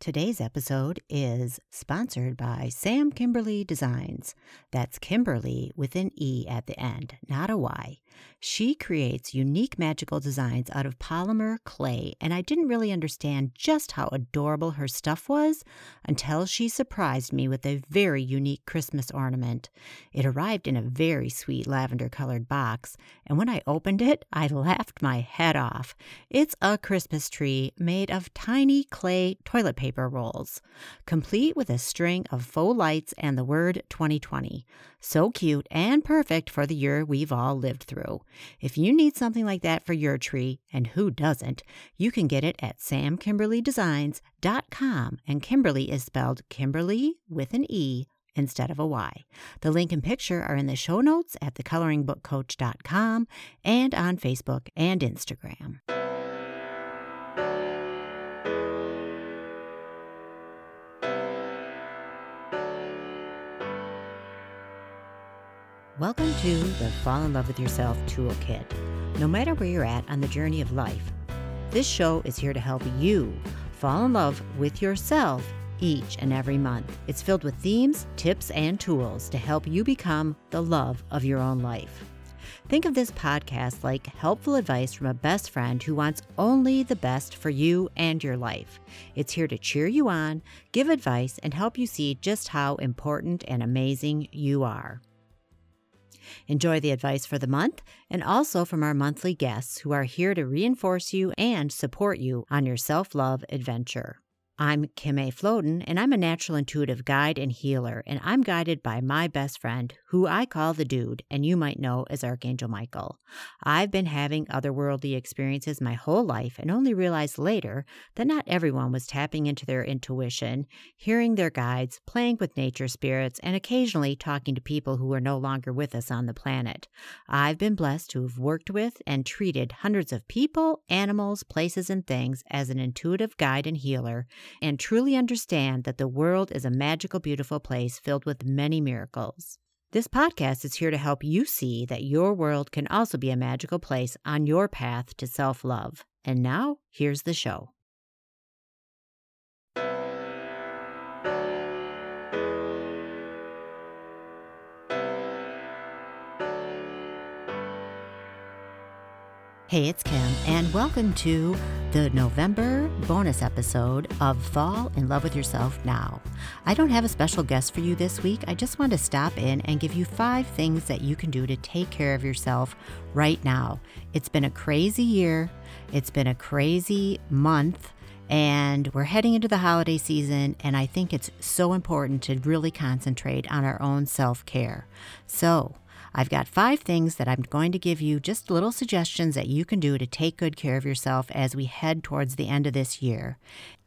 Today's episode is sponsored by Sam Kimberly Designs. That's Kimberly with an E at the end, not a Y. She creates unique magical designs out of polymer clay, and I didn't really understand just how adorable her stuff was until she surprised me with a very unique Christmas ornament. It arrived in a very sweet lavender colored box, and when I opened it, I laughed my head off. It's a Christmas tree made of tiny clay toilet paper paper rolls, complete with a string of faux lights and the word 2020. So cute and perfect for the year we've all lived through. If you need something like that for your tree, and who doesn't, you can get it at samkimberlydesigns.com, and Kimberly is spelled Kimberly with an E instead of a Y. The link and picture are in the show notes at thecoloringbookcoach.com and on Facebook and Instagram. Welcome to the Fall in Love with Yourself Toolkit. No matter where you're at on the journey of life, this show is here to help you fall in love with yourself each and every month. It's filled with themes, tips, and tools to help you become the love of your own life. Think of this podcast like helpful advice from a best friend who wants only the best for you and your life. It's here to cheer you on, give advice, and help you see just how important and amazing you are. Enjoy the advice for the month and also from our monthly guests who are here to reinforce you and support you on your self love adventure. I'm Kim A. Floden, and I'm a natural intuitive guide and healer, and I'm guided by my best friend, who I call the Dude, and you might know as Archangel Michael. I've been having otherworldly experiences my whole life and only realized later that not everyone was tapping into their intuition, hearing their guides, playing with nature spirits, and occasionally talking to people who are no longer with us on the planet. I've been blessed to have worked with and treated hundreds of people, animals, places, and things as an intuitive guide and healer and truly understand that the world is a magical, beautiful place filled with many miracles. This podcast is here to help you see that your world can also be a magical place on your path to self love. And now, here's the show. Hey, it's Kim, and welcome to the November bonus episode of Fall in Love with Yourself Now. I don't have a special guest for you this week. I just want to stop in and give you five things that you can do to take care of yourself right now. It's been a crazy year, it's been a crazy month. And we're heading into the holiday season, and I think it's so important to really concentrate on our own self care. So, I've got five things that I'm going to give you just little suggestions that you can do to take good care of yourself as we head towards the end of this year.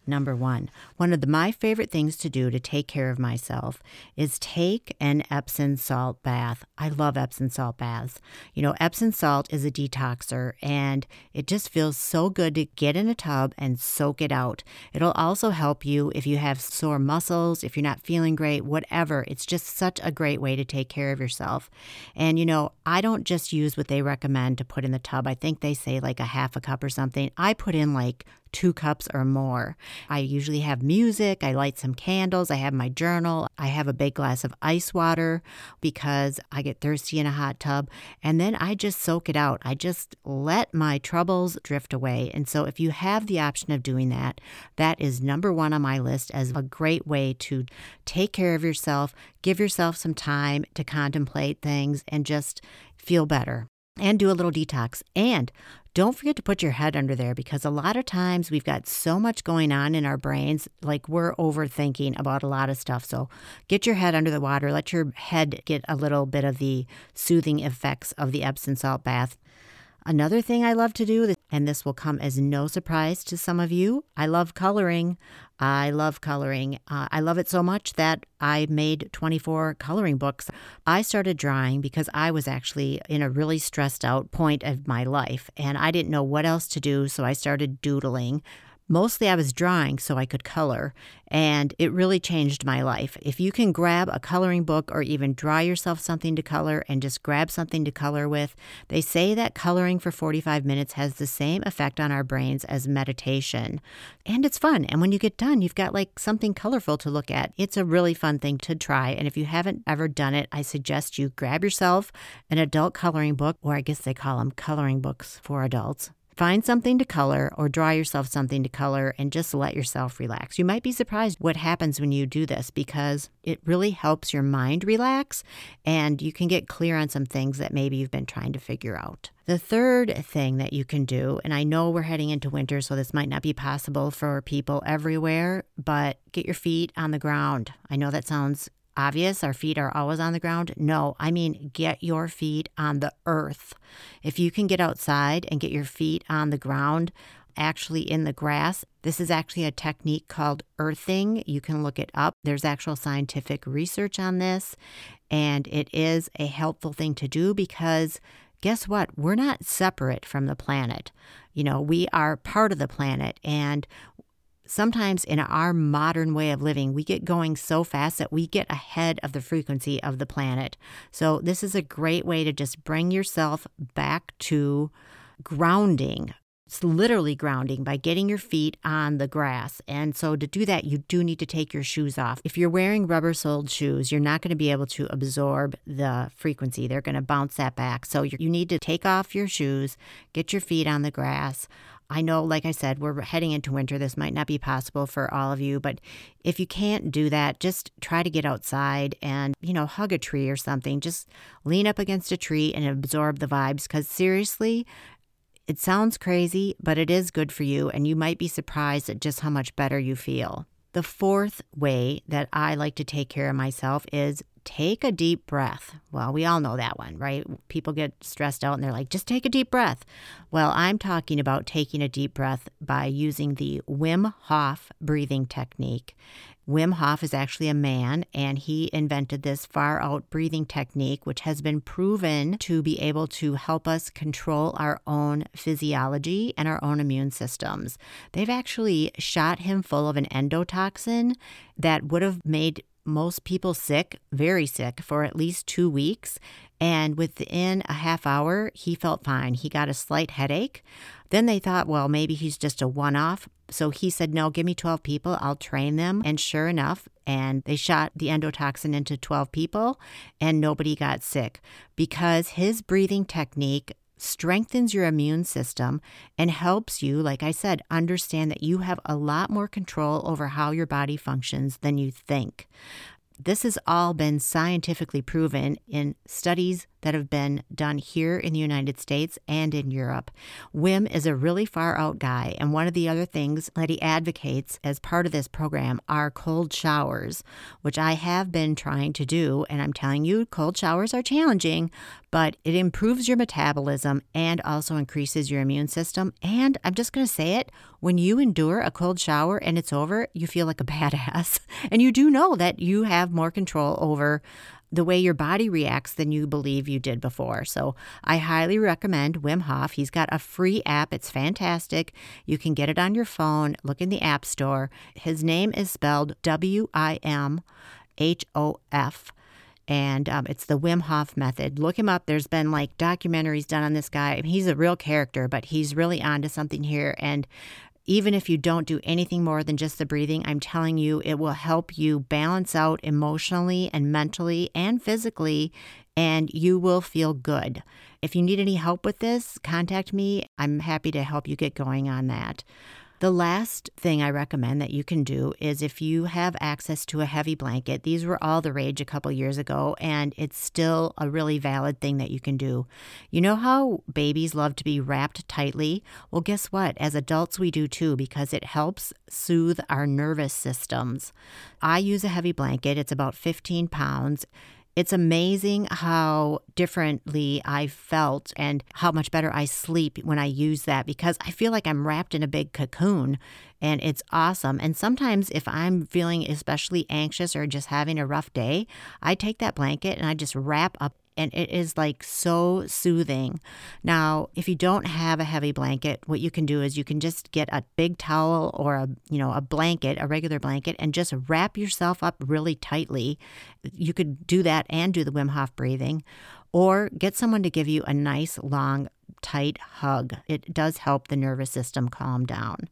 Number one, one of the, my favorite things to do to take care of myself is take an Epsom salt bath. I love Epsom salt baths. You know, Epsom salt is a detoxer and it just feels so good to get in a tub and soak it out. It'll also help you if you have sore muscles, if you're not feeling great, whatever. It's just such a great way to take care of yourself. And, you know, I don't just use what they recommend to put in the tub. I think they say like a half a cup or something. I put in like two cups or more. I usually have music, I light some candles, I have my journal, I have a big glass of ice water because I get thirsty in a hot tub, and then I just soak it out. I just let my troubles drift away. And so, if you have the option of doing that, that is number one on my list as a great way to take care of yourself, give yourself some time to contemplate things, and just feel better and do a little detox. And don't forget to put your head under there because a lot of times we've got so much going on in our brains, like we're overthinking about a lot of stuff. So get your head under the water, let your head get a little bit of the soothing effects of the Epsom salt bath. Another thing I love to do, and this will come as no surprise to some of you, I love coloring. I love coloring. Uh, I love it so much that I made 24 coloring books. I started drawing because I was actually in a really stressed out point of my life and I didn't know what else to do, so I started doodling Mostly I was drawing so I could color, and it really changed my life. If you can grab a coloring book or even draw yourself something to color and just grab something to color with, they say that coloring for 45 minutes has the same effect on our brains as meditation. And it's fun. And when you get done, you've got like something colorful to look at. It's a really fun thing to try. And if you haven't ever done it, I suggest you grab yourself an adult coloring book, or I guess they call them coloring books for adults Find something to color or draw yourself something to color and just let yourself relax. You might be surprised what happens when you do this because it really helps your mind relax and you can get clear on some things that maybe you've been trying to figure out. The third thing that you can do, and I know we're heading into winter, so this might not be possible for people everywhere, but get your feet on the ground. I know that sounds obvious our feet are always on the ground. No, I mean, get your feet on the earth. If you can get outside and get your feet on the ground, actually in the grass, this is actually a technique called earthing. You can look it up. There's actual scientific research on this, and it is a helpful thing to do because guess what? We're not separate from the planet. You know, we are part of the planet, and sometimes in our modern way of living, we get going so fast that we get ahead of the frequency of the planet. So, this is a great way to just bring yourself back to grounding. It's literally grounding by getting your feet on the grass. And so, to do that, you do need to take your shoes off. If you're wearing rubber soled shoes, you're not going to be able to absorb the frequency. They're going to bounce that back. So, you need to take off your shoes, get your feet on the grass. I know, like I said, we're heading into winter. This might not be possible for all of you, but if you can't do that, just try to get outside and, you know, hug a tree or something. Just lean up against a tree and absorb the vibes because seriously, it sounds crazy, but it is good for you, and you might be surprised at just how much better you feel. The fourth way that I like to take care of myself is take a deep breath. Well, we all know that one, right? People get stressed out and they're like, just take a deep breath. Well, I'm talking about taking a deep breath by using the Wim Hof breathing technique. Wim Hof is actually a man, and he invented this far out breathing technique, which has been proven to be able to help us control our own physiology and our own immune systems. They've actually shot him full of an endotoxin that would have made most people sick, very sick, for at least two weeks. And within a half hour, he felt fine. He got a slight headache. Then they thought, well, maybe he's just a one off. So he said, no, give me 12 people. I'll train them. And sure enough, and they shot the endotoxin into 12 people and nobody got sick because his breathing technique strengthens your immune system and helps you, like I said, understand that you have a lot more control over how your body functions than you think. This has all been scientifically proven in studies that have been done here in the United States and in Europe. Wim is a really far out guy, and one of the other things that he advocates as part of this program are cold showers, which I have been trying to do. And I'm telling you, cold showers are challenging, but it improves your metabolism and also increases your immune system. And I'm just going to say it when you endure a cold shower and it's over, you feel like a badass. And you do know that you have more control over the way your body reacts than you believe you did before. So I highly recommend Wim Hof. He's got a free app. It's fantastic. You can get it on your phone. Look in the App Store. His name is spelled W I M H O F and um, it's the Wim Hof method. Look him up. There's been like documentaries done on this guy. He's a real character, but he's really onto something here. And even if you don't do anything more than just the breathing, I'm telling you, it will help you balance out emotionally and mentally and physically, and you will feel good. If you need any help with this, contact me. I'm happy to help you get going on that. The last thing I recommend that you can do is if you have access to a heavy blanket, these were all the rage a couple years ago, and it's still a really valid thing that you can do. You know how babies love to be wrapped tightly? Well, guess what? As adults, we do too because it helps soothe our nervous systems. I use a heavy blanket, it's about 15 pounds. It's amazing how differently I felt and how much better I sleep when I use that because I feel like I'm wrapped in a big cocoon and it's awesome. And sometimes if I'm feeling especially anxious or just having a rough day, I take that blanket and I just wrap up and it is like so soothing. Now, if you don't have a heavy blanket, what you can do is you can just get a big towel or a, you know, a blanket, a regular blanket and just wrap yourself up really tightly. You could do that and do the Wim Hof breathing or get someone to give you a nice long tight hug. It does help the nervous system calm down.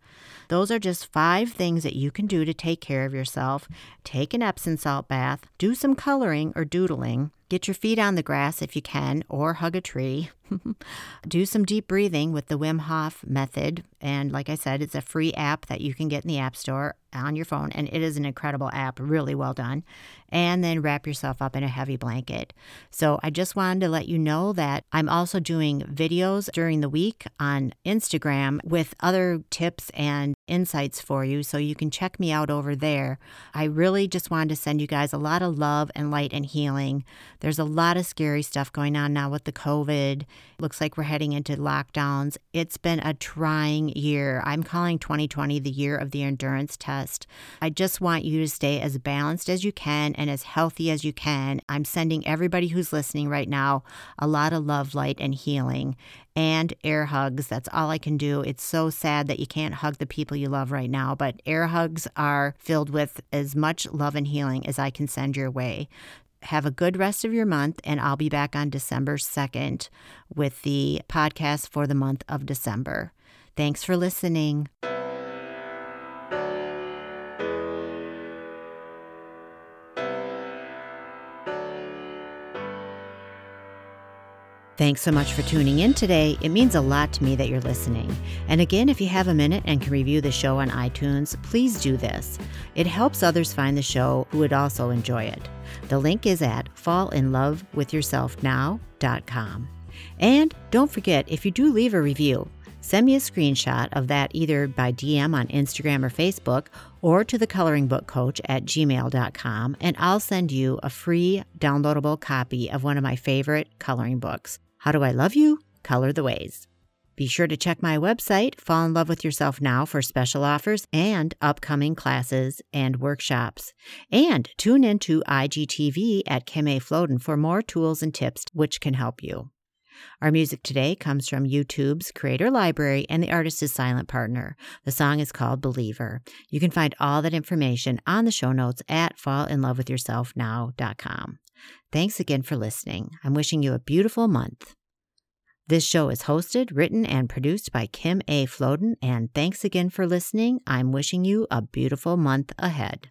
Those are just five things that you can do to take care of yourself. Take an Epsom salt bath, do some coloring or doodling, get your feet on the grass if you can, or hug a tree. do some deep breathing with the Wim Hof method. And like I said, it's a free app that you can get in the App Store on your phone, and it is an incredible app, really well done. And then wrap yourself up in a heavy blanket. So I just wanted to let you know that I'm also doing videos during the week on Instagram with other tips and insights for you. So you can check me out over there. I really just wanted to send you guys a lot of love and light and healing. There's a lot of scary stuff going on now with the COVID. Looks like we're heading into lockdowns. It's been a trying year. I'm calling 2020 the year of the endurance test. I just want you to stay as balanced as you can and as healthy as you can. I'm sending everybody who's listening right now a lot of love, light, and healing and air hugs. That's all I can do. It's so sad that you can't hug the people you love right now, but air hugs are filled with as much love and healing as I can send your way. Have a good rest of your month, and I'll be back on December 2nd with the podcast for the month of December. Thanks for listening. Thanks so much for tuning in today. It means a lot to me that you're listening. And again, if you have a minute and can review the show on iTunes, please do this. It helps others find the show who would also enjoy it. The link is at fallinlovewithyourselfnow.com. And don't forget, if you do leave a review, send me a screenshot of that either by DM on Instagram or Facebook or to the coloring book coach at gmail.com, and I'll send you a free downloadable copy of one of my favorite coloring books. How do I love you? Color the ways. Be sure to check my website, Fall in Love with Yourself Now, for special offers and upcoming classes and workshops. And tune into IGTV at Kim A. Floden for more tools and tips which can help you. Our music today comes from YouTube's Creator Library, and the artist is Silent Partner. The song is called Believer. You can find all that information on the show notes at fallinlovewithyourselfnow.com. Thanks again for listening. I'm wishing you a beautiful month. This show is hosted, written, and produced by Kim A. Floden, and thanks again for listening. I'm wishing you a beautiful month ahead.